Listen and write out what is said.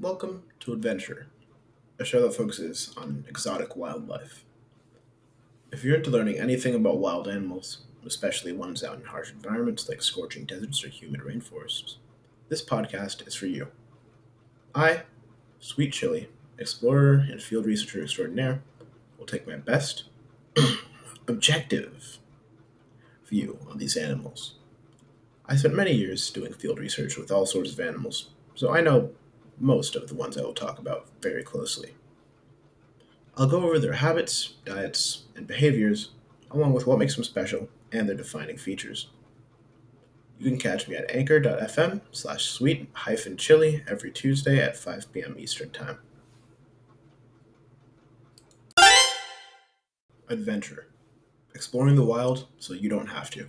Welcome to Adventure, a show that focuses on exotic wildlife. If you're into learning anything about wild animals, especially ones out in harsh environments like scorching deserts or humid rainforests, this podcast is for you. I, Sweet Chili, explorer and field researcher extraordinaire, will take my best, objective view on these animals. I spent many years doing field research with all sorts of animals, so I know most of the ones I will talk about very closely. I'll go over their habits, diets, and behaviors, along with what makes them special and their defining features. You can catch me at anchor.fm slash sweet hyphen chili every Tuesday at 5 p.m. Eastern Time. Adventure. Exploring the wild so you don't have to.